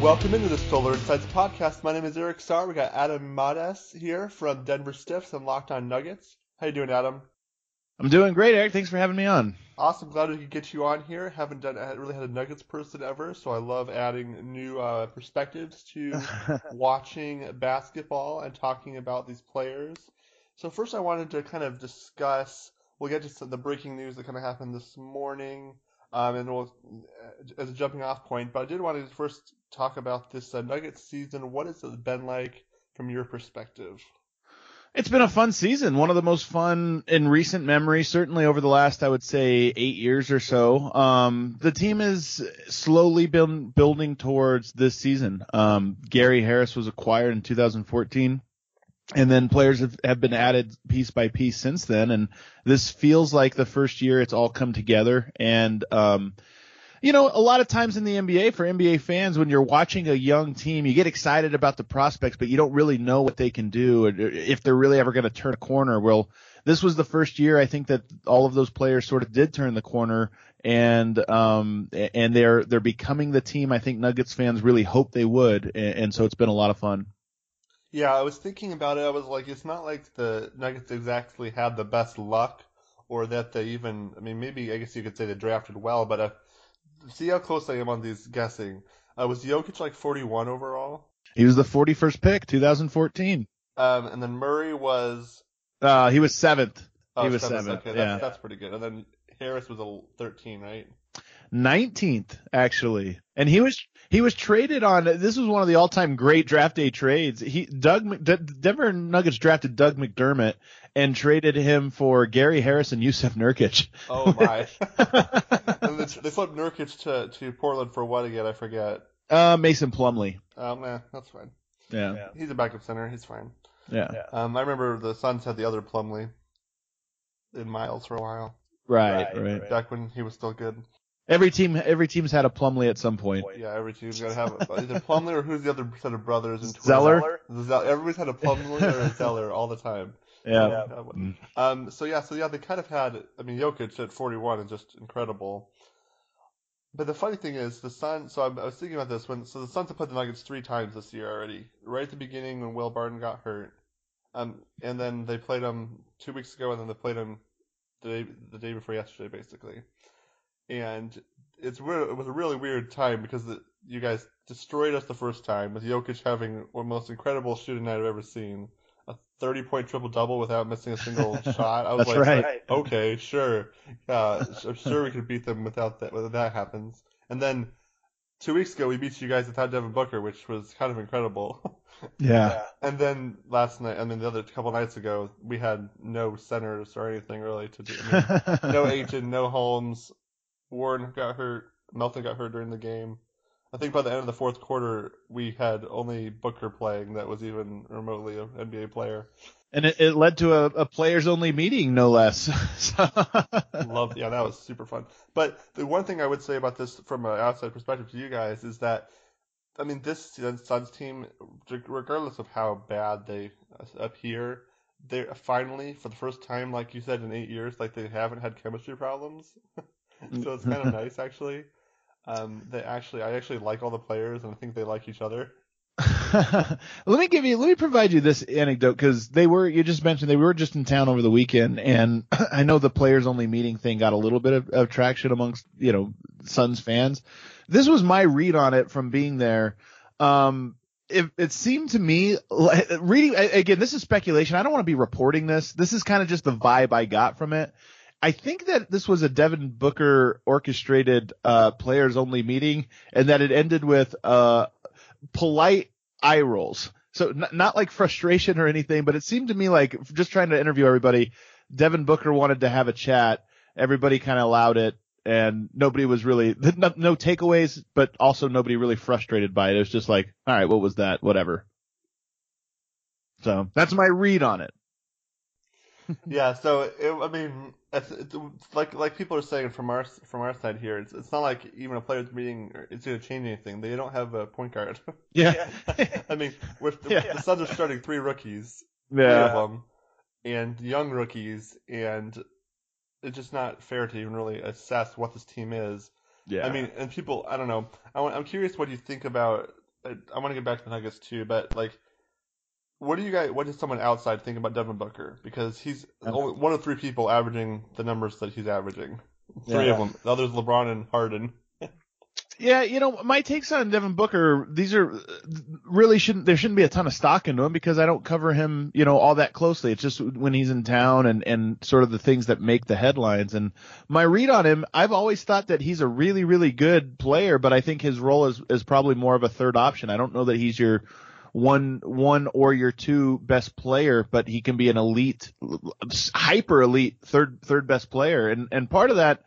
Welcome into the Solar Insights podcast. My name is Eric Starr. We got Adam Mares here from Denver Stiffs and Locked On Nuggets. How you doing, Adam? I'm doing great, Eric. Thanks for having me on. Awesome. Glad we could get you on here. Haven't done really had a Nuggets person ever, so I love adding new uh, perspectives to watching basketball and talking about these players. So first, I wanted to kind of discuss. We'll get to some, the breaking news that kind of happened this morning, um, and we'll as a jumping off point. But I did want to first talk about this uh, Nuggets season. What has it been like from your perspective? It's been a fun season, one of the most fun in recent memory, certainly over the last, I would say, eight years or so. Um, the team is slowly been building towards this season. Um, Gary Harris was acquired in 2014 and then players have, have been added piece by piece since then. And this feels like the first year it's all come together. And, um, you know, a lot of times in the NBA for NBA fans, when you're watching a young team, you get excited about the prospects, but you don't really know what they can do or if they're really ever going to turn a corner. Well, this was the first year I think that all of those players sort of did turn the corner and, um, and they're, they're becoming the team I think Nuggets fans really hope they would. And, and so it's been a lot of fun. Yeah, I was thinking about it. I was like, it's not like the Nuggets exactly had the best luck or that they even, I mean, maybe, I guess you could say they drafted well, but if, see how close I am on these guessing. Uh, was Jokic like 41 overall? He was the 41st pick, 2014. Um, and then Murray was. Uh, he was seventh. Oh, he was seventh. seventh. Okay, yeah. that's, that's pretty good. And then Harris was a 13, right? 19th actually, and he was he was traded on. This was one of the all time great draft day trades. He Doug D- Denver Nuggets drafted Doug McDermott and traded him for Gary Harris and Jusuf Nurkic. Oh my! and they, they flipped Nurkic to to Portland for what again? I forget. Uh, Mason Plumlee. Oh man, that's fine. Yeah. yeah. He's a backup center. He's fine. Yeah. yeah. Um, I remember the Suns had the other Plumlee in Miles for a while. Right, right, right. Back when he was still good. Every team, every team's had a Plumlee at some point. Yeah, every team's got to have a, either Plumlee or who's the other set of brothers? In Zeller. Zeller. Everybody's had a Plumlee or a Zeller all the time. Yeah. yeah. Um. So yeah. So yeah, they kind of had. I mean, Jokic at 41 is just incredible. But the funny thing is, the Suns. So I was thinking about this when. So the Suns have played the Nuggets three times this year already. Right at the beginning when Will Barton got hurt. Um. And then they played them two weeks ago, and then they played them the day, the day before yesterday, basically and it's it was a really weird time because the, you guys destroyed us the first time with Jokic having one of the most incredible shooting night I've ever seen. A 30 point triple double without missing a single shot. I was That's like, right. okay, sure. Uh, yeah, I'm sure we could beat them without that, whether that happens. And then two weeks ago, we beat you guys without Devin Booker, which was kind of incredible. Yeah. And then last night, I mean, the other couple nights ago, we had no centers or anything really to do. I mean, no Ayton, no Holmes, Warren got hurt. Melton got hurt during the game. I think by the end of the fourth quarter, we had only Booker playing that was even remotely an NBA player. And it, it led to a, a players only meeting, no less. Love, yeah, that was super fun. But the one thing I would say about this from an outside perspective to you guys is that, I mean, this Suns team, regardless of how bad they appear, they finally, for the first time, like you said, in eight years, like they haven't had chemistry problems. so it's kind of nice actually. Um, they actually, I actually like all the players, and I think they like each other. let me give you, let me provide you this anecdote because they were, you just mentioned they were just in town over the weekend, and I know the players only meeting thing got a little bit of, of traction amongst you know Suns fans. This was my read on it from being there. Um, it, it seemed to me reading again. This is speculation. I don't want to be reporting this. This is kind of just the vibe I got from it. I think that this was a Devin Booker orchestrated uh, players only meeting, and that it ended with uh, polite eye rolls. So n- not like frustration or anything, but it seemed to me like just trying to interview everybody. Devin Booker wanted to have a chat. Everybody kind of allowed it, and nobody was really no, no takeaways, but also nobody really frustrated by it. It was just like, all right, what was that? Whatever. So that's my read on it. Yeah, so it, I mean, it's, it's, like like people are saying from our from our side here, it's it's not like even a players meeting is going to change anything. They don't have a point guard. Yeah, I mean, with the, Yeah. the Suns are starting three rookies, yeah. three of them, and young rookies, and it's just not fair to even really assess what this team is. Yeah. I mean, and people, I don't know. I, I'm curious what you think about I, I want to get back to the Nuggets too, but like, what do you guys? What does someone outside think about Devin Booker? Because he's only one of three people averaging the numbers that he's averaging. Three Yeah. of them. The others, LeBron and Harden. Yeah, you know, my takes on Devin Booker, these are really shouldn't there shouldn't be a ton of stock into him because I don't cover him, you know, all that closely. It's just when he's in town and and sort of the things that make the headlines. And my read on him, I've always thought that he's a really really good player, but I think his role is is probably more of a third option. I don't know that he's your one one or your two best player, but he can be an elite, hyper elite third third best player. And and part of that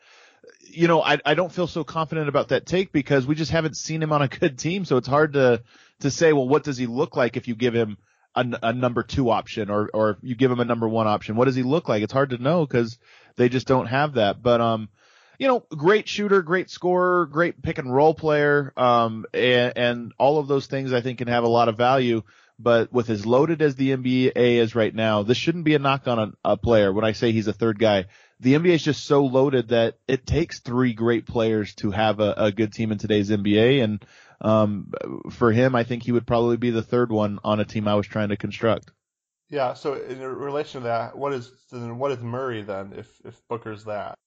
you know, I, I don't feel so confident about that take because we just haven't seen him on a good team. So it's hard to, to say, well, what does he look like if you give him a, a number two option or, or you give him a number one option? What does he look like? It's hard to know because they just don't have that. But, um, you know, great shooter, great scorer, great pick and roll player, um, and, and all of those things I think can have a lot of value. But with as loaded as the NBA is right now, this shouldn't be a knock on a, a player. When I say he's a third guy, the NBA is just so loaded that it takes three great players to have a, a good team in today's NBA. And um, for him, I think he would probably be the third one on a team I was trying to construct. Yeah. So in relation to that, what is then what is Murray then? If if Booker's that.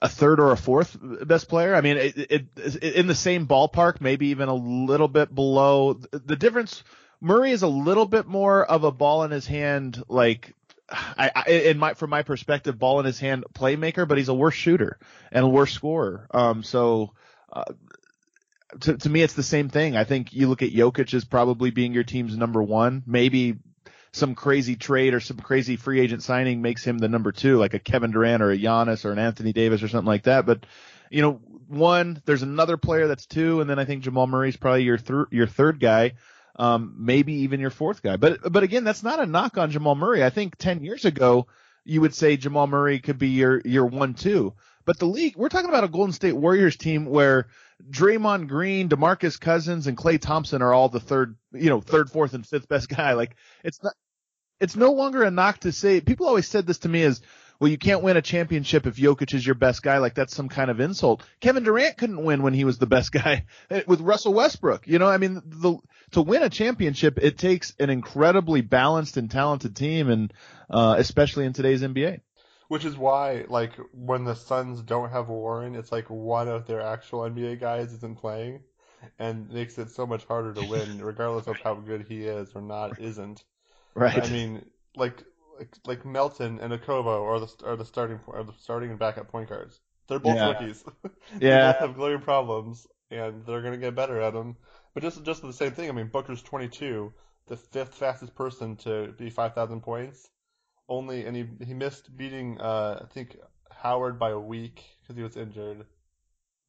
A third or a fourth best player. I mean, it, it, it, in the same ballpark, maybe even a little bit below. The difference, Murray is a little bit more of a ball in his hand, like I, I in my from my perspective, ball in his hand playmaker, but he's a worse shooter and a worse scorer. Um, so. Uh, to, to me, it's the same thing. I think you look at Jokic as probably being your team's number one. Maybe some crazy trade or some crazy free agent signing makes him the number two, like a Kevin Durant or a Giannis or an Anthony Davis or something like that. But you know, one, there's another player that's two, and then I think Jamal Murray's probably your your third guy, um, maybe even your fourth guy. But but again, that's not a knock on Jamal Murray. I think ten years ago you would say Jamal Murray could be your your one two. But the league, we're talking about a Golden State Warriors team where Draymond Green, DeMarcus Cousins, and Klay Thompson are all the third, you know, third, fourth, and fifth best guy. Like it's not, it's no longer a knock to say. People always said this to me as, well, you can't win a championship if Jokic is your best guy. Like that's some kind of insult. Kevin Durant couldn't win when he was the best guy with Russell Westbrook. You know, I mean, the to win a championship, it takes an incredibly balanced and talented team, and uh, especially in today's NBA. Which is why, like, when the Suns don't have Warren, it's like one of their actual NBA guys isn't playing, and makes it so much harder to win, regardless of how good he is or not isn't. Right. I mean, like, like, like Melton and Okobo are the are the starting are the starting and backup point guards. They're both Yeah. rookies. they Yeah. both have glaring problems, and they're gonna get better at them. But just just the same thing. I mean, Booker's 22, the fifth fastest person to be 5,000 points. Only, and he he missed beating uh I think Howard by a week because he was injured,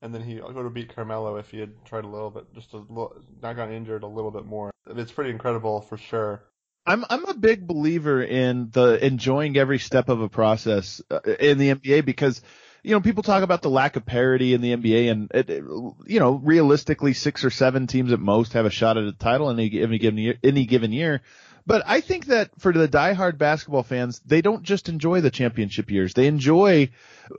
and then he go to beat Carmelo if he had tried a little bit, just a little, not gotten injured a little bit more. It's pretty incredible for sure. I'm I'm a big believer in the enjoying every step of a process uh, in the NBA because you know people talk about the lack of parity in the NBA and it, it- you know realistically six or seven teams at most have a shot at a title in any, any given year, any given year. But I think that for the diehard basketball fans, they don't just enjoy the championship years. They enjoy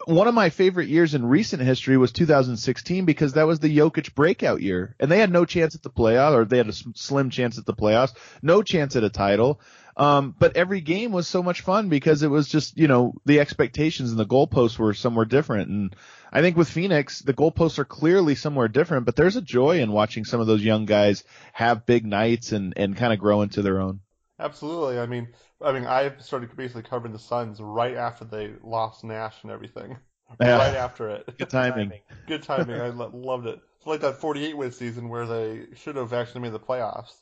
one of my favorite years in recent history was 2016 because that was the Jokic breakout year, and they had no chance at the playoffs, or they had a slim chance at the playoffs, no chance at a title. Um, but every game was so much fun because it was just, you know, the expectations and the goalposts were somewhere different. And I think with Phoenix, the goalposts are clearly somewhere different, but there's a joy in watching some of those young guys have big nights and, and kind of grow into their own. Absolutely. I mean, I mean, I started basically covering the Suns right after they lost Nash and everything. Yeah. Right after it. Good timing. Good timing. I lo- loved it. It's like that 48 win season where they should have actually made the playoffs,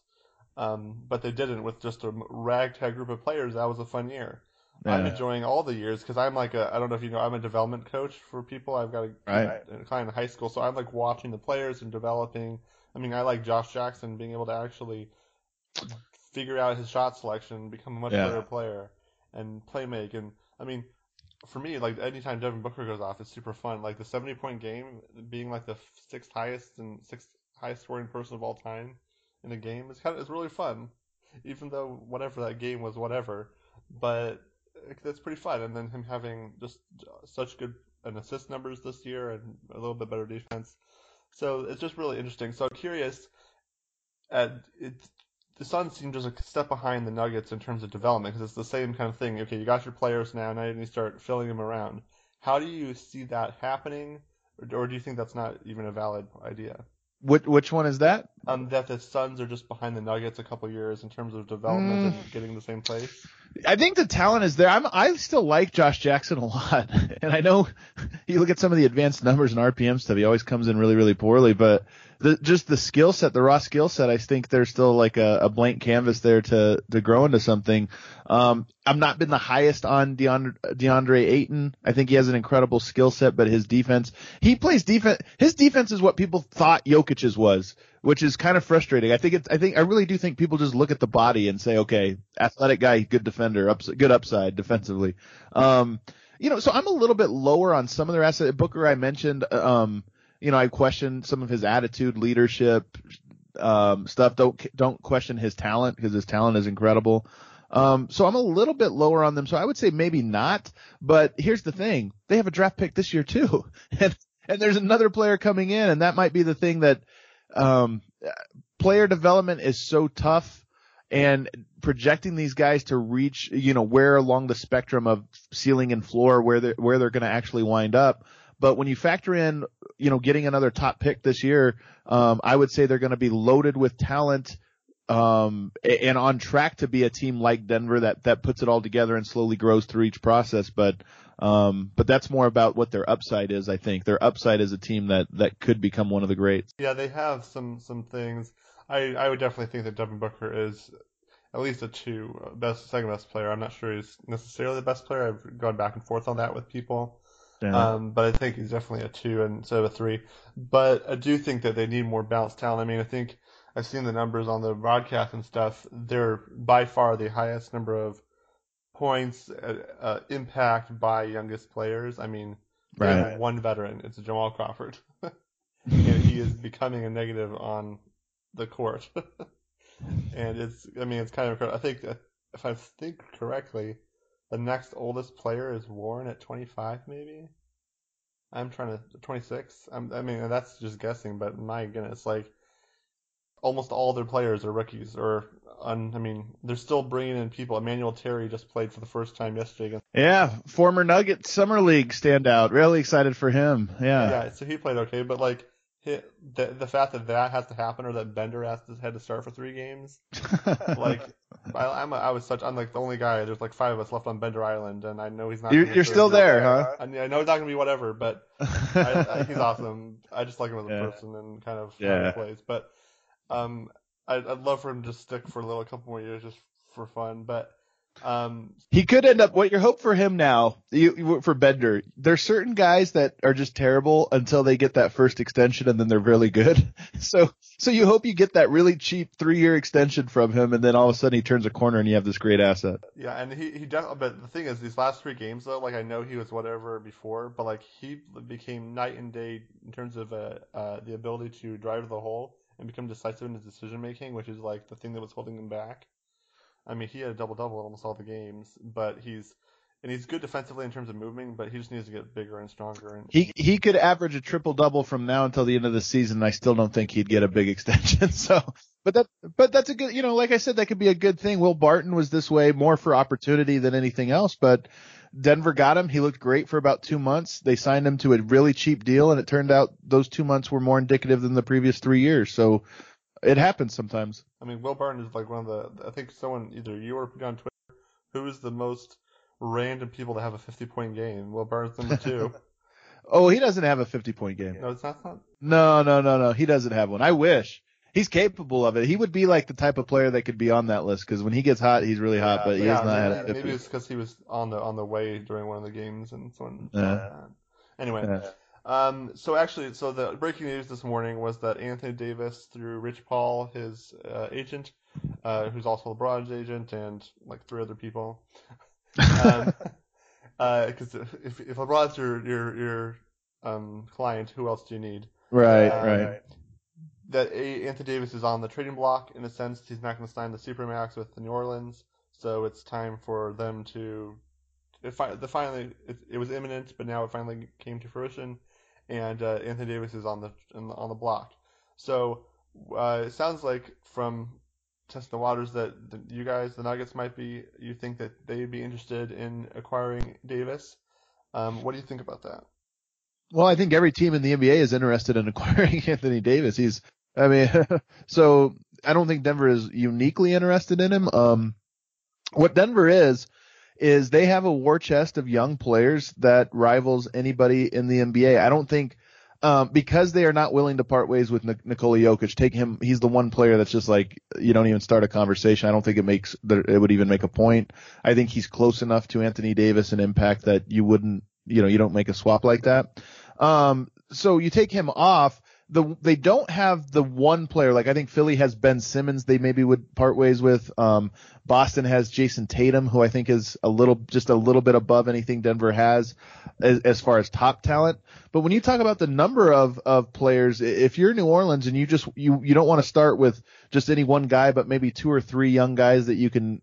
um, but they didn't with just a ragtag group of players. That was a fun year. I'm enjoying all the years because I'm like a I don't know if you know I'm a development coach for people. I've got a, Right. a client in high school, so I'm like watching the players and developing. I mean, I like Josh Jackson being able to actually figure out his shot selection, become a much Yeah. better player, and play make. And I mean, for me, like anytime Devin Booker goes off, it's super fun. Like the 70 point game, being like the sixth highest and sixth highest scoring person of all time in a game is kind of is really fun. Even though whatever that game was, whatever, but that's pretty fun. And then him having just uh, such good an assist numbers this year and a little bit better defense. So it's just really interesting. So I'm curious. At it, the Suns seem just a step behind the Nuggets in terms of development because it's the same kind of thing. Okay, you got your players now. Now you need to start filling them around. How do you see that happening, or, or do you think that's not even a valid idea? Which which one is that? Um, that the Suns are just behind the Nuggets a couple years in terms of development Mm. and getting the same place. I think the talent is there. I'm I still like Josh Jackson a lot, and I know you look at some of the advanced numbers and RPM stuff. He always comes in really really poorly, but the just the skill set, the raw skill set, I think there's still like a, a blank canvas there to to grow into something. Um, I've not been the highest on DeAndre, DeAndre Ayton. I think he has an incredible skill set, but his defense, he plays defense. His defense is what people thought Jokic's was, which is kind of frustrating. I think it's, I think, I really do think people just look at the body and say, okay, athletic guy, good defender, ups, good upside defensively. Um, you know, so I'm a little bit lower on some of their assets. Booker, I mentioned, um, you know, I questioned some of his attitude, leadership, um, stuff. Don't, don't question his talent because his talent is incredible. Um, so I'm a little bit lower on them. So I would say maybe not. But here's the thing: they have a draft pick this year too, and and there's another player coming in, and that might be the thing that um, player development is so tough, and projecting these guys to reach, you know, where along the spectrum of ceiling and floor where they are where they're going to actually wind up. But when you factor in, you know, getting another top pick this year, um, I would say they're going to be loaded with talent um, and on track to be a team like Denver that, that puts it all together and slowly grows through each process. But, um, but that's more about what their upside is, I think. Their upside is a team that, that could become one of the greats. Yeah, they have some some things. I I would definitely think that Devin Booker is at least a two, best second best player. I'm not sure he's necessarily the best player. I've gone back and forth on that with people. Yeah. Um, but I think he's definitely a two instead of a three. But I do think that they need more balanced talent. I mean, I think I've seen the numbers on the broadcast and stuff. They're by far the highest number of points uh, uh, impact by youngest players. I mean, Right. one veteran. It's Jamal Crawford, and he is becoming a negative on the court. and it's, I mean, it's kind of incredible. I think if I think correctly, the next oldest player is Warren at 25, maybe. I'm trying to 26. I'm, I mean, that's just guessing, but my goodness, like almost all their players are rookies, or un, I mean, they're still bringing in people. Emmanuel Terry just played for the first time yesterday against. Yeah, former Nugget Summer League standout. Really excited for him. Yeah. Yeah, so he played okay, but like the the fact that that has to happen, or that Bender has to had to start for three games, like I, I'm a, I was such I'm like the only guy. There's like five of us left on Bender Island, and I know he's not. you're, you're still the- there, huh? I, I know he's not gonna be whatever, but I, I, he's awesome. I just like him as a Yeah. person and kind of how Yeah. he plays. But um, I'd, I'd love for him to stick for a little, couple more years just for fun. But um, He could end up what your hope for him now, you, you- for Bender. There's certain guys that are just terrible until they get that first extension and then they're really good. So, so you hope you get that really cheap three year extension from him and then all of a sudden he turns a corner and you have this great asset. yeah, and he he definitely. But the thing is, these last three games though, like I know he was whatever before, but like he became night and day in terms of uh, uh the ability to drive the hole and become decisive in his decision making, which is like the thing that was holding him back. I mean, he had a double double in almost all the games, but he's and he's good defensively in terms of moving, but he just needs to get bigger and stronger. And He, he could average a triple double from now until the end of the season. and I still don't think he'd get a big extension. So, but that, but that's a good, you know, like I said, that could be a good thing. Will Barton was this way more for opportunity than anything else, but Denver got him. He looked great for about two months. They signed him to a really cheap deal and it turned out those two months were more indicative than the previous three years. So it happens sometimes. I mean, Will Barton is like one of the. I think someone either you or on Twitter who is the most random people to have a 50 point game. Will Barton's number two. Oh, he doesn't have a 50 point game. no, it's not. not No, no, no, no. He doesn't have one. I wish. He's capable of it. He would be like the type of player that could be on that list because when he gets hot, he's really hot, but he yeah, has not had a maybe, it's because he was on the on the way during one of the games and someone. Yeah. Anyway, Yeah. um, so actually, so the breaking news this morning was that Anthony Davis, through Rich Paul, his uh, agent, uh, who's also LeBron's agent, and like three other people, um, because if if LeBron's your your your um client, who else do you need? Right, Um, right. That Anthony Davis is on the trading block in a sense. He's not going to sign the supermax with the New Orleans, so it's time for them to. It, fi- the finally, it, it was imminent, but now it finally came to fruition. and uh, Anthony Davis is on the on the block. So uh, it sounds like from testing the waters that you guys, the Nuggets, might be. You think that they'd be interested in acquiring Davis. Um, what do you think about that? Well, I think every team in the NBA is interested in acquiring Anthony Davis. He's, I mean, so I don't think Denver is uniquely interested in him. Um, what Denver is, is they have a war chest of young players that rivals anybody in the NBA. I don't think, um, because they are not willing to part ways with Nik- Nikola Jokic, take him, he's the one player that's just like, you don't even start a conversation. I don't think it makes, it would even make a point. I think he's close enough to Anthony Davis and impact that you wouldn't, you know, you don't make a swap like that. Um, so you take him off. The they don't have the one player like I think Philly has Ben Simmons. They maybe would part ways with. Um, Boston has Jayson Tatum, who I think is a little just a little bit above anything Denver has as, as far as top talent. But when you talk about the number of of players, if you're New Orleans and you just you you don't want to start with just any one guy, but maybe two or three young guys that you can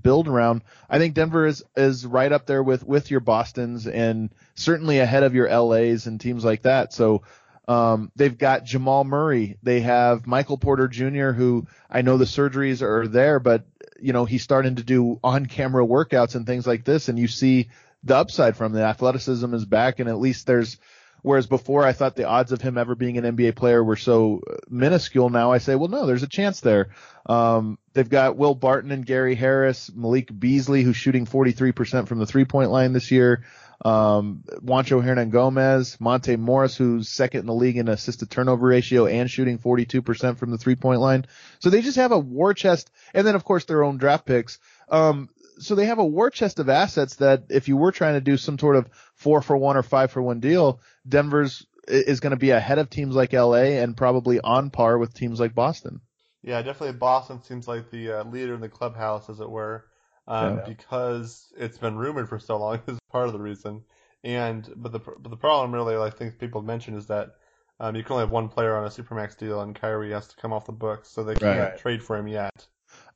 build around, I think Denver is is right up there with with your Boston's and certainly ahead of your LA's and teams like that. So um, they've got Jamal Murray. They have Michael Porter Jr., who I know the surgeries are there, but you know he's starting to do on-camera workouts and things like this, and you see the upside from the athleticism is back, and at least there's. Whereas before I thought the odds of him ever being an NBA player were so minuscule. Now I say, well, no, there's a chance there. Um, they've got Will Barton and Gary Harris, Malik Beasley, who's shooting 43% from the three point line this year. Um, Juancho Hernangomez, Monte Morris, who's second in the league in assisted turnover ratio and shooting 42% from the three point line. So they just have a war chest and then of course their own draft picks. Um, so they have a war chest of assets that if you were trying to do some sort of four for one or five for one deal, Denver's is going to be ahead of teams like LA and probably on par with teams like Boston. Yeah, definitely Boston seems like the uh, leader in the clubhouse, as it were um, yeah. because it's been rumored for so long is part of the reason. And but the but the problem really I think people mention is that um, you can only have one player on a supermax deal, and Kyrie has to come off the books, so they can't right. trade for him yet.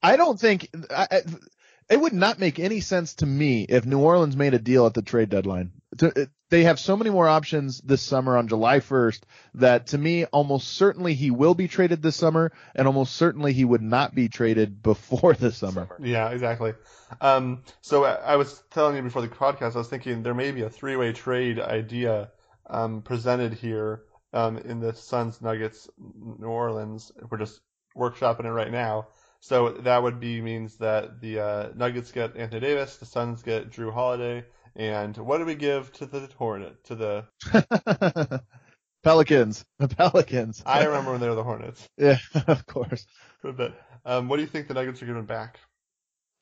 I don't think I, it would not make any sense to me if New Orleans made a deal at the trade deadline. They have so many more options this summer on July 1st that to me, almost certainly he will be traded this summer and almost certainly he would not be traded before the summer. Yeah, exactly. Um, so I was telling you before the podcast, I was thinking there may be a three-way trade idea um, presented here um, in the Suns Nuggets New Orleans. We're just workshopping it right now. So that would be means that the uh, Nuggets get Anthony Davis, the Suns get Jrue Holiday, and what do we give to the Hornet? To the Pelicans. The Pelicans. I remember when they were the Hornets. Yeah, of course. But um, what do you think the Nuggets are giving back?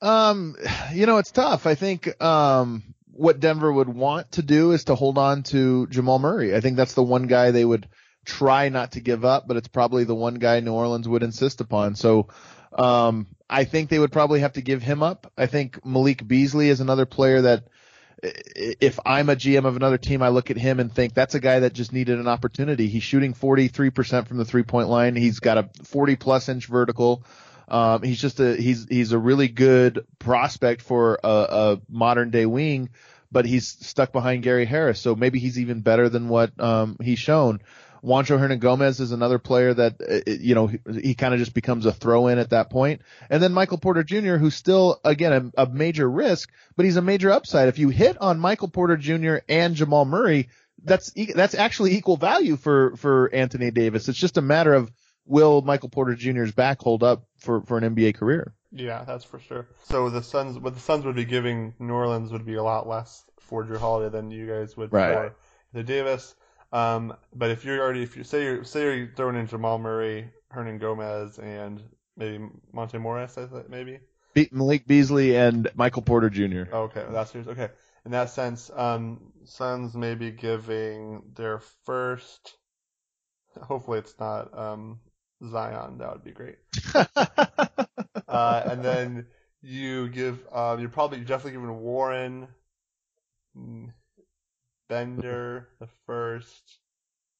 Um, you know, it's tough. I think um, what Denver would want to do is to hold on to Jamal Murray. I think that's the one guy they would try not to give up, but it's probably the one guy New Orleans would insist upon. So um, I think they would probably have to give him up. I think Malik Beasley is another player that if I'm a GM of another team, I look at him and think that's a guy that just needed an opportunity. He's shooting 43% from the three point line. He's got a 40 plus inch vertical. Um, he's just a, he's, he's a really good prospect for a, a modern day wing, but he's stuck behind Gary Harris. So maybe he's even better than what, um, he's shown. Juancho Hernangomez is another player that, uh, you know, he, he kind of just becomes a throw in at that point. And then Michael Porter Jr., who's still, again, a, a major risk, but he's a major upside. If you hit on Michael Porter Jr. and Jamal Murray, that's, that's actually equal value for, for Anthony Davis. It's just a matter of will Michael Porter Jr.'s back hold up for, for an NBA career? Yeah, that's for sure. So the Suns, what the Suns would be giving New Orleans would be a lot less for Jrue Holiday than you guys would right. for the Davis. Um, but if you're already, if you say you're say you're throwing in Jamal Murray, Hernangomez, and maybe Monte Morris, I think maybe. Be- Malik Beasley and Michael Porter Jr. Okay, that's yours. Okay, in that sense, um, Suns may be giving their first. Hopefully, it's not um, Zion. That would be great. uh, and then you give, um, you're probably you're definitely giving Warren. Bender the first.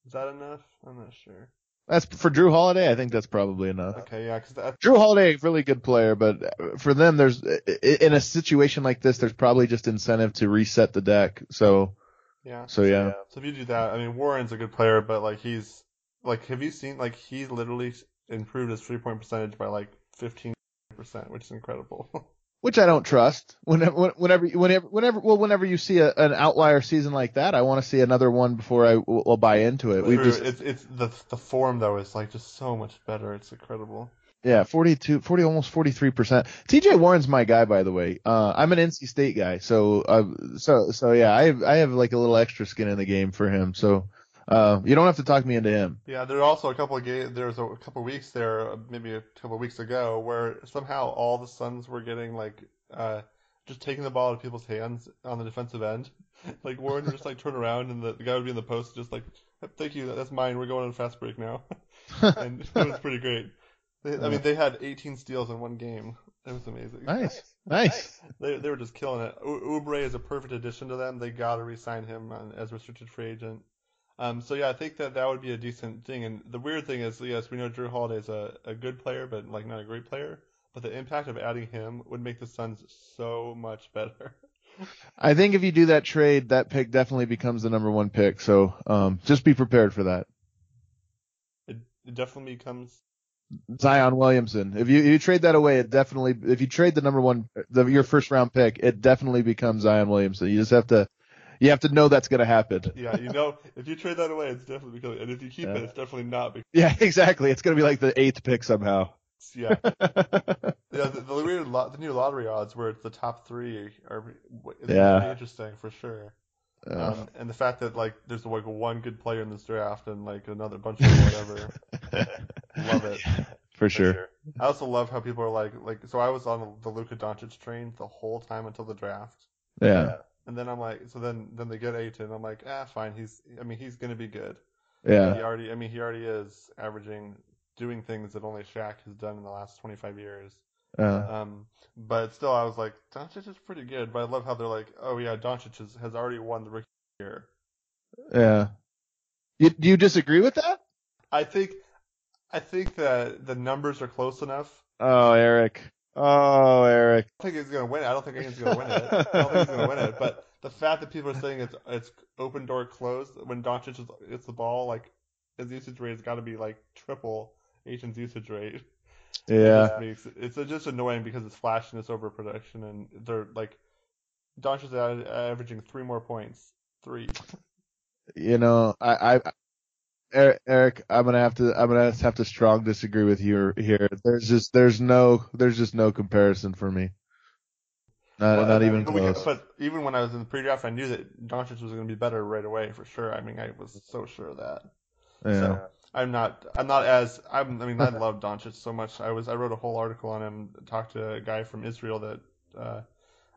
Is that enough? I'm not sure. That's for Jrue Holiday. I think that's probably enough. Okay, yeah, because Jrue Holiday, really good player, but for them, there's in a situation like this, there's probably just incentive to reset the deck. So, Yeah. So yeah, So if you do that, I mean Warren's a good player, but like he's like have you seen like he literally improved his three point percentage by like fifteen percent, which is incredible. which I don't trust. Whenever, whenever, whenever, whenever, well, whenever you see a, an outlier season like that, I want to see another one before I will, will buy into it. We just, it's it's the the form though is like just so much better. It's incredible. yeah, 42, 40, almost 43%. TJ Warren's my guy, by the way. Uh, I'm an NC State guy. So, uh, so, so yeah, I have, I have like a little extra skin in the game for him. So, uh, you don't have to talk me into him. Yeah, there are also a couple of games. There was a couple of weeks there, uh, maybe a couple of weeks ago, where somehow all the Suns were getting like uh, just taking the ball out of people's hands on the defensive end. Like Warren would just like turn around and the, the guy would be in the post, just like, "Thank you, that's mine. We're going on a fast break now," and it was pretty great. They, I mean, they had 18 steals in one game. It was amazing. nice, nice. They they were just killing it. U- Oubre is a perfect addition to them. They got to re-sign him as restricted free agent. Um, so yeah, I think that that would be a decent thing. And the weird thing is, yes, we know Jrue Holiday is a, a good player, but like not a great player. But the impact of adding him would make the Suns so much better. I think if you do that trade, that pick definitely becomes the number one pick. So, um, just be prepared for that. It, it definitely becomes. Zion Williamson. If you, if you trade that away, it definitely, if you trade the number one, the, your first round pick, it definitely becomes Zion Williamson. You just have to, you have to know that's going to happen. Yeah, you know, if you trade that away, it's definitely because, and if you keep Yeah. it, it's definitely not because. Yeah, exactly. It's going to be like the eighth pick somehow. Yeah, yeah. The, the weird, lo- the new lottery odds where it's the top three are Yeah. really interesting for sure. Uh, Um, and the fact that like there's like one good player in this draft and like another bunch of whatever. Love it. for sure. I also love how people are like like so I was on the Luka Doncic train the whole time until the draft. Yeah. And then I'm like so then then they get Ayton. I'm like, ah fine, he's I mean he's gonna be good. Yeah. He already I mean he already is averaging doing things that only Shaq has done in the last twenty five years. Uh, Um, but still, I was like, Doncic is pretty good. But I love how they're like, oh yeah, Doncic has, has already won the rookie year. yeah. You, do you disagree with that? I think, I think that the numbers are close enough. Oh, Eric. Oh, Eric. I don't think he's gonna win it. I don't think Ayton's gonna win it. I don't think he's gonna win it. But the fact that people are saying it's it's open door closed when Doncic is it's the ball, like his usage rate has got to be like triple Ayton's usage rate. Yeah. just makes, it's just annoying because it's flashiness over production, and they're like, Doncic's averaging three more points, three. You know, I, I, Eric, Eric, I'm gonna have to, I'm gonna have to strong disagree with you here. There's just, there's no, there's just no comparison for me. Not, Well, not I even but close. But even when I was in the pre-draft, I knew that Doncic was going to be better right away for sure. I mean, I was so sure of that. yeah. So I'm not, I'm not as, I'm, I mean, I love Doncic so much. I was, I wrote a whole article on him, talked to a guy from Israel that uh,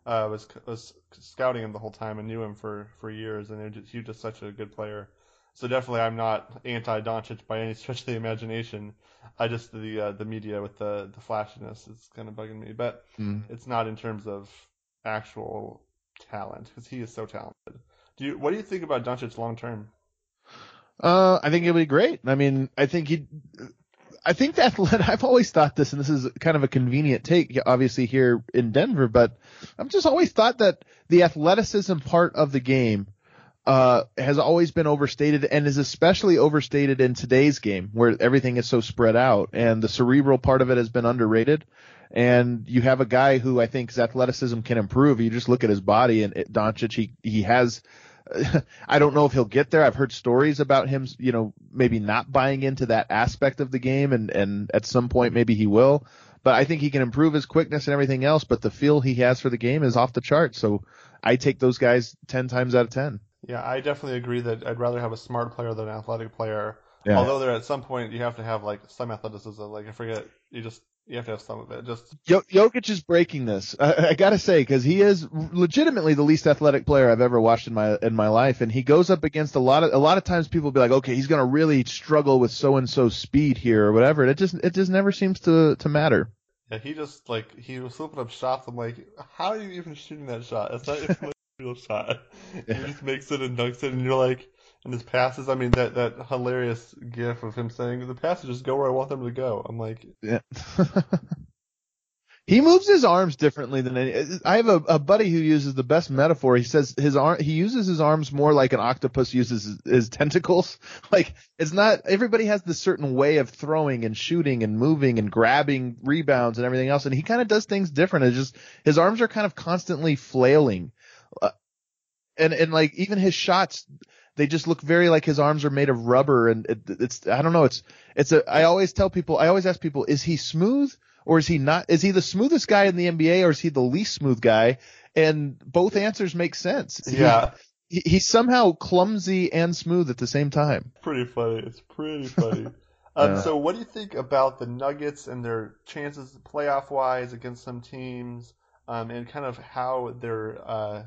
uh, was was scouting him the whole time and knew him for for years, and just, he was just such a good player. So definitely, I'm not anti Doncic by any stretch of the imagination. I just the uh, the media with the the flashiness is kind of bugging me, but Mm. it's not in terms of actual talent because he is so talented. Do you what do you think about Doncic long term? Uh, I think it'll be great. I mean, I think he, I think that I've always thought this, and this is kind of a convenient take, obviously here in Denver, but I've just always thought that the athleticism part of the game, uh, has always been overstated and is especially overstated in today's game where everything is so spread out and the cerebral part of it has been underrated. And you have a guy who I think his athleticism can improve. You just look at his body and it, Doncic, he, he has, I don't know if he'll get there. I've heard stories about him, you know, maybe not buying into that aspect of the game and, and at some point maybe he will. But I think he can improve his quickness and everything else, but the feel he has for the game is off the chart. So I take those guys 10 times out of 10. Yeah, I definitely agree that I'd rather have a smart player than an athletic player. Yeah. Although there at some point you have to have like some athleticism. Like I forget, you just you have to have some of it. Just Yo- Jokic is breaking this. I, I gotta say, because he is legitimately the least athletic player I've ever watched in my in my life, and he goes up against a lot of a lot of times people will be like, okay, he's gonna really struggle with so and so speed here or whatever. And it just it just never seems to to matter. yeah, he just like he was flipping up shots. I'm like, how are you even shooting that shot? It's not even a real shot. He just makes it and dunks it, and you're like, and his passes. I mean, that that hilarious gif of him saying the passes just go where I want them to go. I'm like, Yeah. He moves his arms differently than any. I have a, a buddy who uses the best metaphor. He says his arm, he uses his arms more like an octopus uses his, his tentacles. Like it's not, everybody has this certain way of throwing and shooting and moving and grabbing rebounds and everything else. And he kind of does things different. It's just, his arms are kind of constantly flailing. Uh, and, and like even his shots, they just look very like his arms are made of rubber and it, it's, I don't know, it's, it's a, I always tell people, I always ask people, is he smooth? or is he not? Is he the smoothest guy in the NBA, or is he the least smooth guy? And both answers make sense. Yeah. He, he's somehow clumsy and smooth at the same time. Pretty funny. It's pretty funny. um, yeah. So, what do you think about the Nuggets and their chances playoff wise against some teams, um, and kind of how their uh,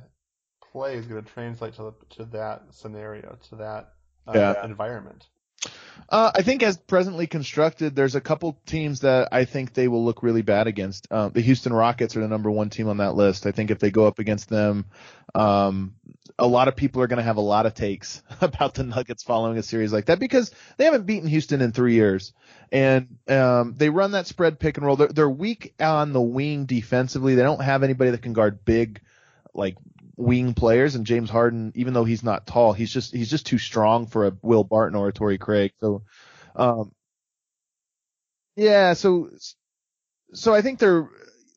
play is going to translate to the, to that scenario, to that uh, yeah. environment? Uh, I think as presently constructed, there's a couple teams that I think they will look really bad against. Uh, the Houston Rockets are the number one team on that list. I think if they go up against them, um, a lot of people are going to have a lot of takes about the Nuggets following a series like that because they haven't beaten Houston in three years, and um, they run that spread pick and roll. They're, they're weak on the wing defensively. They don't have anybody that can guard big, like wing players, and James Harden, even though he's not tall, he's just he's just too strong for a Will Barton or a Torrey Craig. So, um, yeah, so so I think they're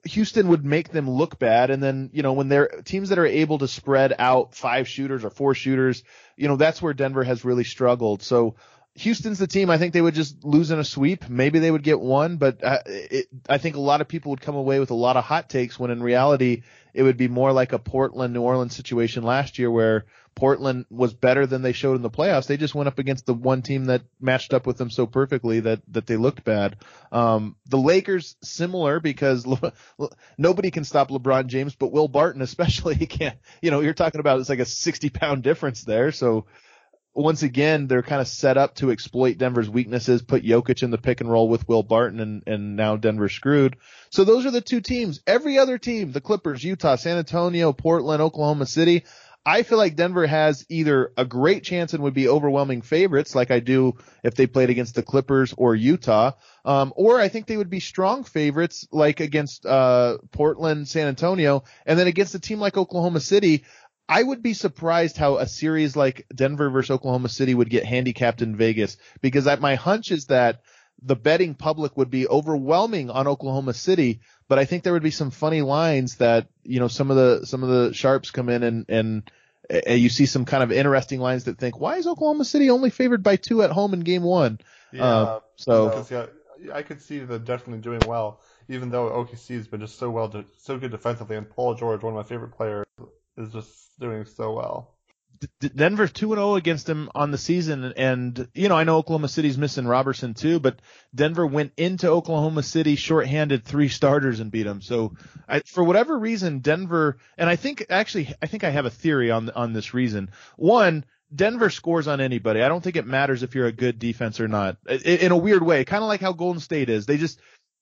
Houston would make them look bad, and then you know when they're teams that are able to spread out five shooters or four shooters, you know that's where Denver has really struggled. So Houston's the team. I think they would just lose in a sweep. Maybe they would get one, but I, uh, it, I think a lot of people would come away with a lot of hot takes when in reality it would be more like a Portland New Orleans situation last year where Portland was better than they showed in the playoffs. They just went up against the one team that matched up with them so perfectly that that they looked bad. Um, the Lakers similar because Le- Le- nobody can stop LeBron James, but Will Barton especially he can't. You know, you're talking about it's like a 60 pound difference there. So once again, they're kind of set up to exploit Denver's weaknesses, put Jokic in the pick and roll with Will Barton, and, and now Denver screwed. So those are the two teams. Every other team, the Clippers, Utah, San Antonio, Portland, Oklahoma City, I feel like Denver has either a great chance and would be overwhelming favorites, like I do if they played against the Clippers or Utah, um, or I think they would be strong favorites, like against uh, Portland, San Antonio, and then against a team like Oklahoma City. I would be surprised how a series like Denver versus Oklahoma City would get handicapped in Vegas because I, my hunch is that the betting public would be overwhelming on Oklahoma City, but I think there would be some funny lines that, you know, some of the, some of the sharps come in and, and, you see some kind of interesting lines that think, why is Oklahoma City only favored by two at home in game one? Yeah. Uh, so, yeah, I could see them definitely doing well, even though OKC has been just so well, de- so good defensively, and Paul George, one of my favorite players, is just doing so well. Denver's zero oh against him on the season, and you know I know Oklahoma City's missing Roberson too, but Denver went into Oklahoma City shorthanded three starters and beat them. So I, for whatever reason, Denver, and I think actually I think I have a theory on on this reason. One, Denver scores on anybody. I don't think it matters if you're a good defense or not. In a weird way, kind of like how Golden State is. They just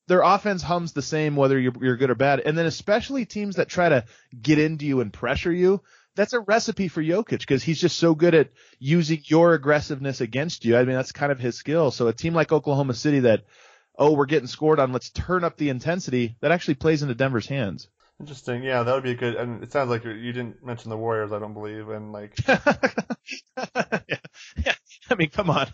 their offense hums the same whether you're, you're good or bad. And then especially teams that try to get into you and pressure you, that's a recipe for Jokic because he's just so good at using your aggressiveness against you. I mean, that's kind of his skill. So a team like Oklahoma City that, oh, we're getting scored on, let's turn up the intensity, that actually plays into Denver's hands. Interesting. Yeah, that would be a good. And it sounds like you didn't mention the Warriors. I don't believe. And like, yeah, yeah. I mean, come on.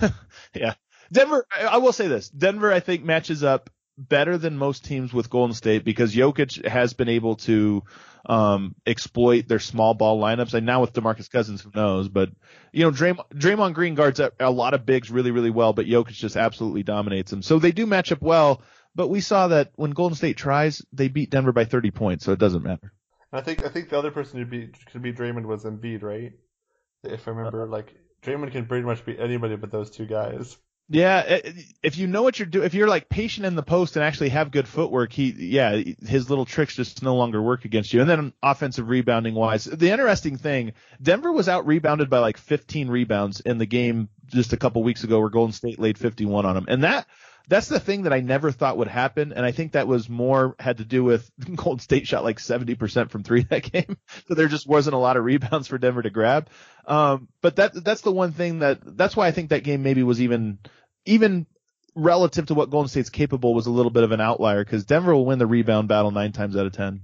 yeah, Denver. I will say this: Denver, I think, matches up better than most teams with Golden State because Jokic has been able to um, exploit their small ball lineups. And now with DeMarcus Cousins, who knows? But you know, Draymond, Draymond Green guards a, a lot of bigs really, really well, but Jokic just absolutely dominates them. So they do match up well. But we saw that when Golden State tries, they beat Denver by 30 points, so it doesn't matter. I think I think the other person who could beat Draymond was Embiid, right? If I remember, uh, like Draymond can pretty much beat anybody but those two guys. Yeah, eh, if you know what you're doing, if you're like patient in the post and actually have good footwork, he, yeah, his little tricks just no longer work against you. And then offensive rebounding wise, the interesting thing, Denver was out rebounded by like 15 rebounds in the game just a couple weeks ago where Golden State laid 51 on them. And that, that's the thing that I never thought would happen. And I think that was more had to do with Golden State shot like 70% from three that game. so there just wasn't a lot of rebounds for Denver to grab. Um, but that, that's the one thing that, that's why I think that game maybe was even, even relative to what Golden State's capable was a little bit of an outlier because Denver will win the rebound battle nine times out of ten.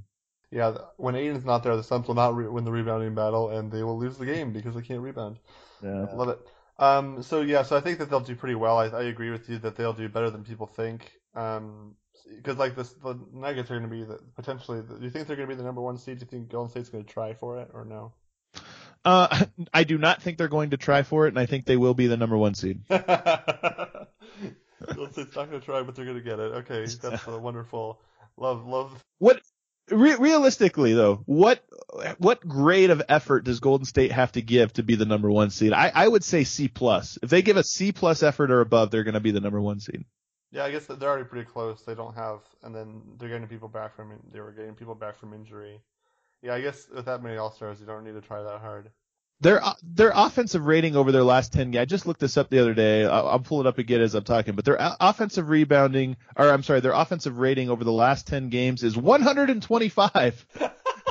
Yeah, when Ayton's not there, the Suns will not re- win the rebounding battle, and they will lose the game because they can't rebound. Yeah. Love it. Um, so yeah, so I think that they'll do pretty well. I, I agree with you that they'll do better than people think. Um, because like this, the Nuggets are going to be the, potentially. The, do you think they're going to be the number one seed? Do you think Golden State's going to try for it or no? Uh, I do not think they're going to try for it, and I think they will be the number one seed. Golden State's not going to try, but they're going to get it. Okay, that's uh, wonderful. Love, love. What re- realistically though, what what grade of effort does Golden State have to give to be the number one seed? I, I would say C plus. If they give a C plus effort or above, they're going to be the number one seed. Yeah, I guess they're already pretty close. They don't have, and then they're getting people back from they were getting people back from injury. Yeah, I guess with that many All Stars, you don't need to try that hard. Their uh, their offensive rating over their last ten games. I just looked this up the other day. I'll, I'll pull it up again as I'm talking. But their offensive rebounding, or I'm sorry, their offensive rating over the last ten games is 125.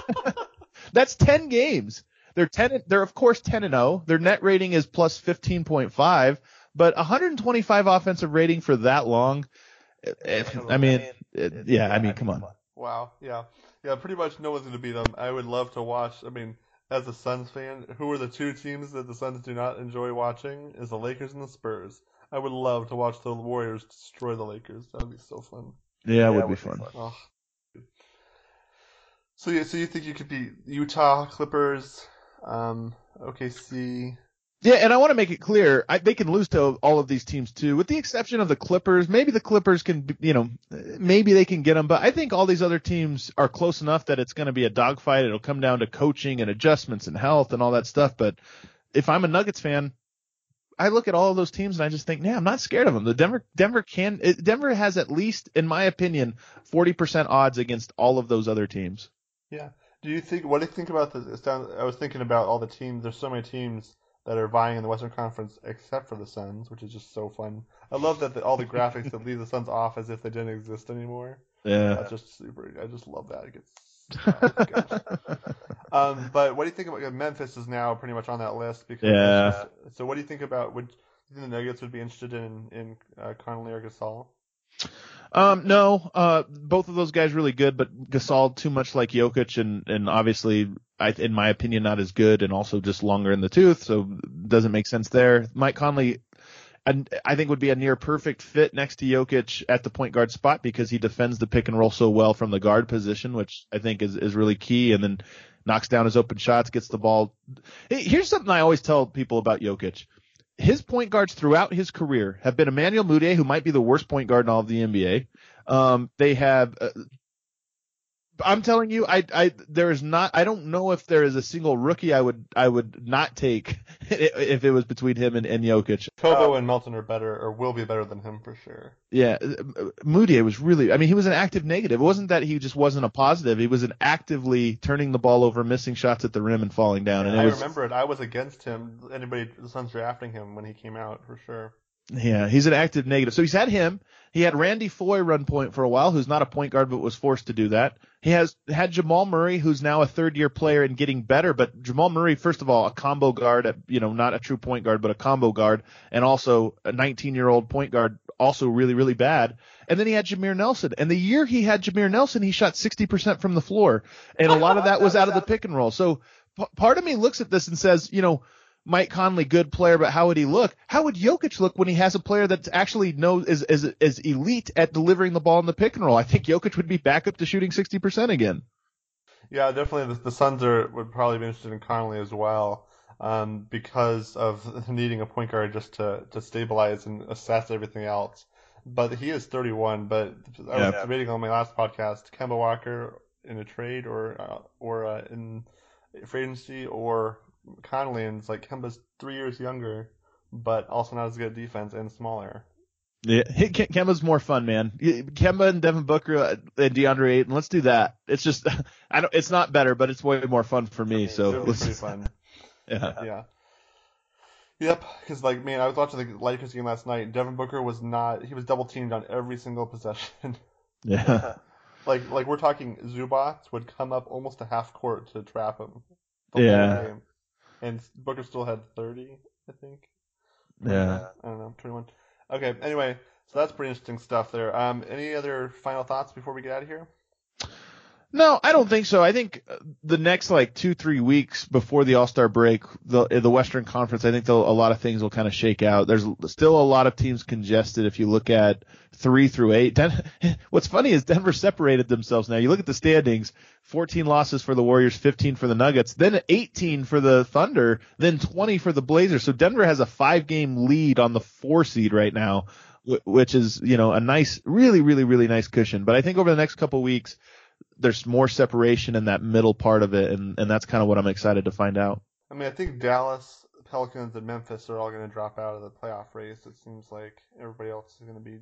That's ten games. They're ten. They're of course 10 and 0. Their net rating is plus 15.5. But 125 offensive rating for that long. If, I mean, it, yeah, I mean, come on. Wow. Yeah. Yeah. Pretty much no one's going to beat them. I would love to watch. I mean, as a Suns fan, who are the two teams that the Suns do not enjoy watching? Is the Lakers and the Spurs. I would love to watch the Warriors destroy the Lakers. That would be so fun. Yeah, it would, be, fun. Oh. So yeah, so you think you could beat Utah, Clippers, um, OKC, yeah, and I want to make it clear, I, they can lose to all of these teams too, with the exception of the Clippers. Maybe the Clippers can, you know, maybe they can get them, but I think all these other teams are close enough that it's going to be a dogfight. It'll come down to coaching and adjustments and health and all that stuff. But if I'm a Nuggets fan, I look at all of those teams and I just think, yeah, I'm not scared of them. The Denver, Denver can, Denver has at least, in my opinion, 40% odds against all of those other teams. Yeah. Do you think? What do you think about this? I was thinking about all the teams. There's so many teams that are vying in the Western Conference except for the Suns, which is just so fun. I love that the, all the graphics that leave the Suns off as if they didn't exist anymore. Yeah, that's just super. I just love that. It gets. Oh, um, but what do you think about Memphis is now pretty much on that list because yeah. Just, so what do you think about would you think the Nuggets would be interested in in uh, Conley or Gasol? Um, no, uh, both of those guys really good, but Gasol too much like Jokic and, and obviously, I, in my opinion, not as good and also just longer in the tooth, so doesn't make sense there. Mike Conley, and I think would be a near perfect fit next to Jokic at the point guard spot because he defends the pick and roll so well from the guard position, which I think is, is really key. And then knocks down his open shots, gets the ball. Here's something I always tell people about Jokic his point guards throughout his career have been Emmanuel Mudiay, who might be the worst point guard in all of the NBA. Um, they have uh, I'm telling you, I, I, there is not, I don't know if there is a single rookie I would, I would not take if it was between him and, and Jokic. Kobo um, and Melton are better, or will be better than him for sure. Yeah, Mudiay was really, I mean, he was an active negative. It wasn't that he just wasn't a positive. He was an actively turning the ball over, missing shots at the rim, and falling down. And I was, remember it. I was against him. Anybody, the Suns drafting him when he came out for sure. Yeah, he's an active negative. So he's had him. He had Randy Foye run point for a while, who's not a point guard but was forced to do that. He has had Jamal Murray, who's now a third year player and getting better. But Jamal Murray, first of all, a combo guard, at, you know, not a true point guard, but a combo guard, and also a 19 year old point guard, also really, really bad. And then he had Jameer Nelson. And the year he had Jameer Nelson, he shot 60% from the floor. And a lot of that was out of the pick and roll. So p- part of me looks at this and says, you know, Mike Conley, good player, but how would he look? How would Jokic look when he has a player that actually knows is, is is elite at delivering the ball in the pick and roll? I think Jokic would be back up to shooting 60% again. Yeah, definitely. The, the Suns are would probably be interested in Conley as well, um, because of needing a point guard just to to stabilize and assess everything else. But he is 31. But I was yeah. debating on my last podcast, Kemba Walker in a trade or uh, or uh, in free agency or Conley, and it's like Kemba's three years younger, but also not as good defense and smaller. Yeah, Kemba's more fun, man. Kemba and Devin Booker uh, and DeAndre Ayton. Let's do that. It's just, I don't. It's not better, but it's way more fun for me. So it's pretty fun. yeah. Yeah. Yep, because like man, I was watching the Lakers game last night. Devin Booker was not. He was double teamed on every single possession. Yeah. like like we're talking, Zubac would come up almost a half court to trap him. yeah and Booker still had 30, I think. Yeah. I don't know, 21. Okay, anyway, So that's pretty interesting stuff there. Um, any other final thoughts before we get out of here? No, I don't think so. I think uh, the next like two, three weeks before the All Star break, the the Western Conference, I think a lot of things will kind of shake out. There's still a lot of teams congested. If you look at three through eight, Den- what's funny is Denver separated themselves. Now you look at the standings: 14 losses for the Warriors, 15 for the Nuggets, then 18 for the Thunder, then 20 for the Blazers. So Denver has a five game lead on the four seed right now, which is you know a nice, really, really, really nice cushion. But I think over the next couple weeks there's more separation in that middle part of it, and, and that's kind of what I'm excited to find out. I mean, I think Dallas, Pelicans, and Memphis are all going to drop out of the playoff race. It seems like everybody else is going to be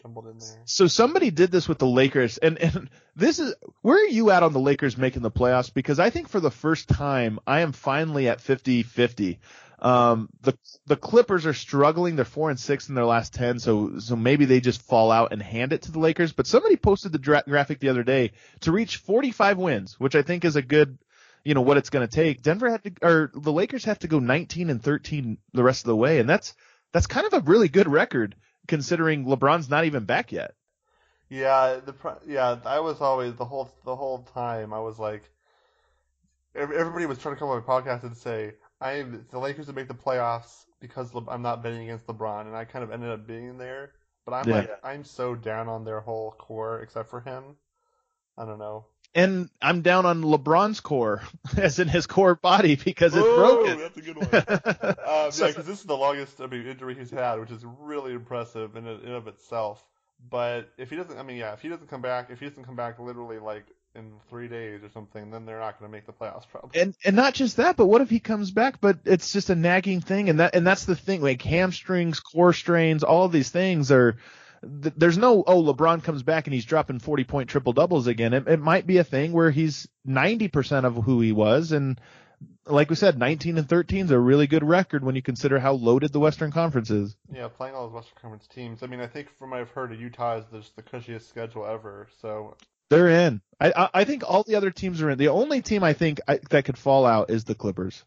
jumbled in there. So somebody did this with the Lakers, and and this is where are you at on the Lakers making the playoffs? Because I think for the first time, I am finally at 50-50. Um, the the Clippers are struggling. They're four and six in their last ten, so so maybe they just fall out and hand it to the Lakers. But somebody posted the dra- graphic the other day to reach 45 wins, which I think is a good, you know, what it's going to take. Denver had to, or the Lakers have to go 19 and 13 the rest of the way, and that's that's kind of a really good record considering LeBron's not even back yet. Yeah, the yeah, I was always the whole the whole time I was like, everybody was trying to come on my podcast and say I the Lakers would make the playoffs because Le, I'm not betting against LeBron, and I kind of ended up being there. But I'm yeah. like, I'm so down on their whole core except for him. I don't know. And I'm down on LeBron's core, as in his core body, because it's oh, broken. That's a good one. um, yeah, because this is the longest I mean, injury he's had, which is really impressive in in of itself. But if he doesn't, I mean, yeah, if he doesn't come back, if he doesn't come back literally like in three days or something, then they're not going to make the playoffs probably. And and not just that, but what if he comes back, but it's just a nagging thing, and that and that's the thing, like hamstrings, core strains, all these things are. There's no oh LeBron comes back and he's dropping 40 point triple doubles again. It, it might be a thing where he's 90% of who he was, and like we said, 19 and 13 is a really good record when you consider how loaded the Western Conference is. Yeah, playing all those Western Conference teams. I mean, I think from what I've heard, Utah is just the cushiest schedule ever. So they're in. I I think all the other teams are in. The only team I think I, that could fall out is the Clippers.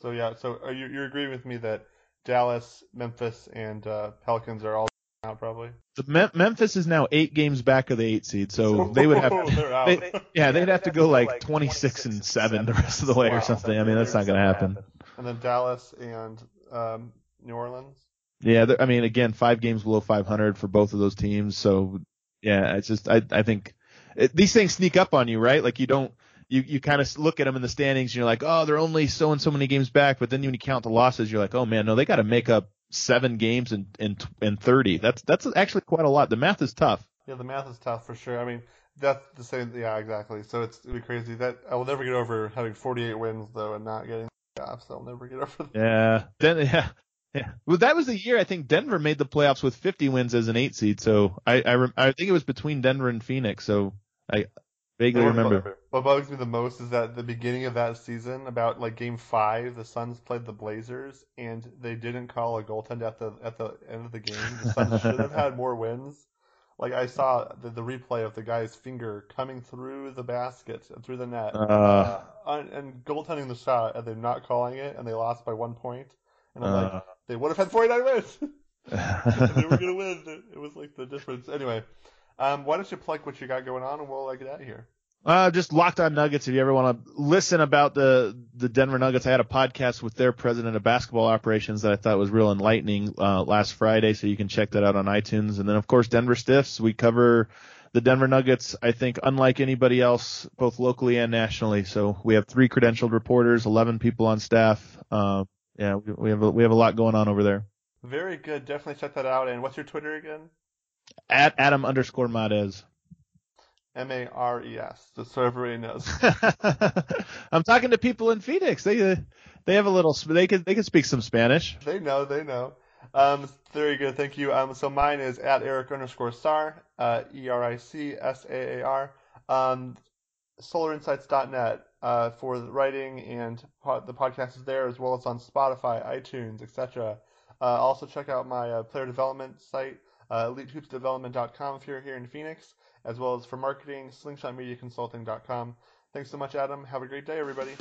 So yeah, so are you you're agreeing with me that Dallas, Memphis, and uh, Pelicans are all out probably? The Me- Memphis is now eight games back of the eight seed, so they would have. they, yeah, they'd have to go like 26 and seven the rest of the way wow. or something. I mean, that's not going to happen. And then Dallas and um, New Orleans. Yeah, I mean, again, five games below 500 for both of those teams. So yeah, it's just I I think it, these things sneak up on you, right? Like you don't, you, you kind of look at them in the standings and you're like, oh, they're only so and so many games back. But then when you count the losses, you're like, oh man, no, they got to make up seven games in, in, in 30. That's, that's actually quite a lot. The math is tough. Yeah, the math is tough for sure. I mean, that's the same. Yeah, exactly. So it's it'd be crazy. That I will never get over having 48 wins though and not getting playoffs. I'll never get over that. Yeah. Then yeah. Yeah. Well, that was the year I think Denver made the playoffs with 50 wins as an eight seed. So I I, I think it was between Denver and Phoenix. So I vaguely remember. What bugs me the most is that the beginning of that season, about like Game Five, the Suns played the Blazers, and they didn't call a goaltend at the at the end of the game. The Suns should have had more wins. Like I saw the, the replay of the guy's finger coming through the basket through the net, uh, uh, and goaltending the shot, and they're not calling it, and they lost by one point. And I'm uh, like, they would have had 49 wins. they were gonna win. It was like the difference. Anyway, um, why don't you plug what you got going on, and we'll uh, get out of here. Uh, just locked on Nuggets. If you ever want to listen about the the Denver Nuggets, I had a podcast with their president of basketball operations that I thought was real enlightening uh, last Friday, so you can check that out on iTunes. And then of course Denver Stiffs. We cover the Denver Nuggets. I think unlike anybody else, both locally and nationally. So we have three credentialed reporters, eleven people on staff. Uh, yeah, we, we have a, we have a lot going on over there. Very good. Definitely check that out. And what's your Twitter again? At Adam underscore Mares. M A R E S, The server everybody knows. I'm talking to people in Phoenix. They uh, they have a little. They can they can speak some Spanish. They know. They know. Um, very good. Thank you. Um, so mine is at Eric underscore Saar, uh, E R I C S A A R. Um, SolarInsights.net uh, for the writing and po- the podcast is there as well as on Spotify, iTunes, etc. Uh, also check out my uh, player development site uh, EliteHoopsDevelopment.com if you're here in Phoenix, as well as for marketing, SlingshotMediaConsulting.com. Thanks so much, Adam. Have a great day, everybody.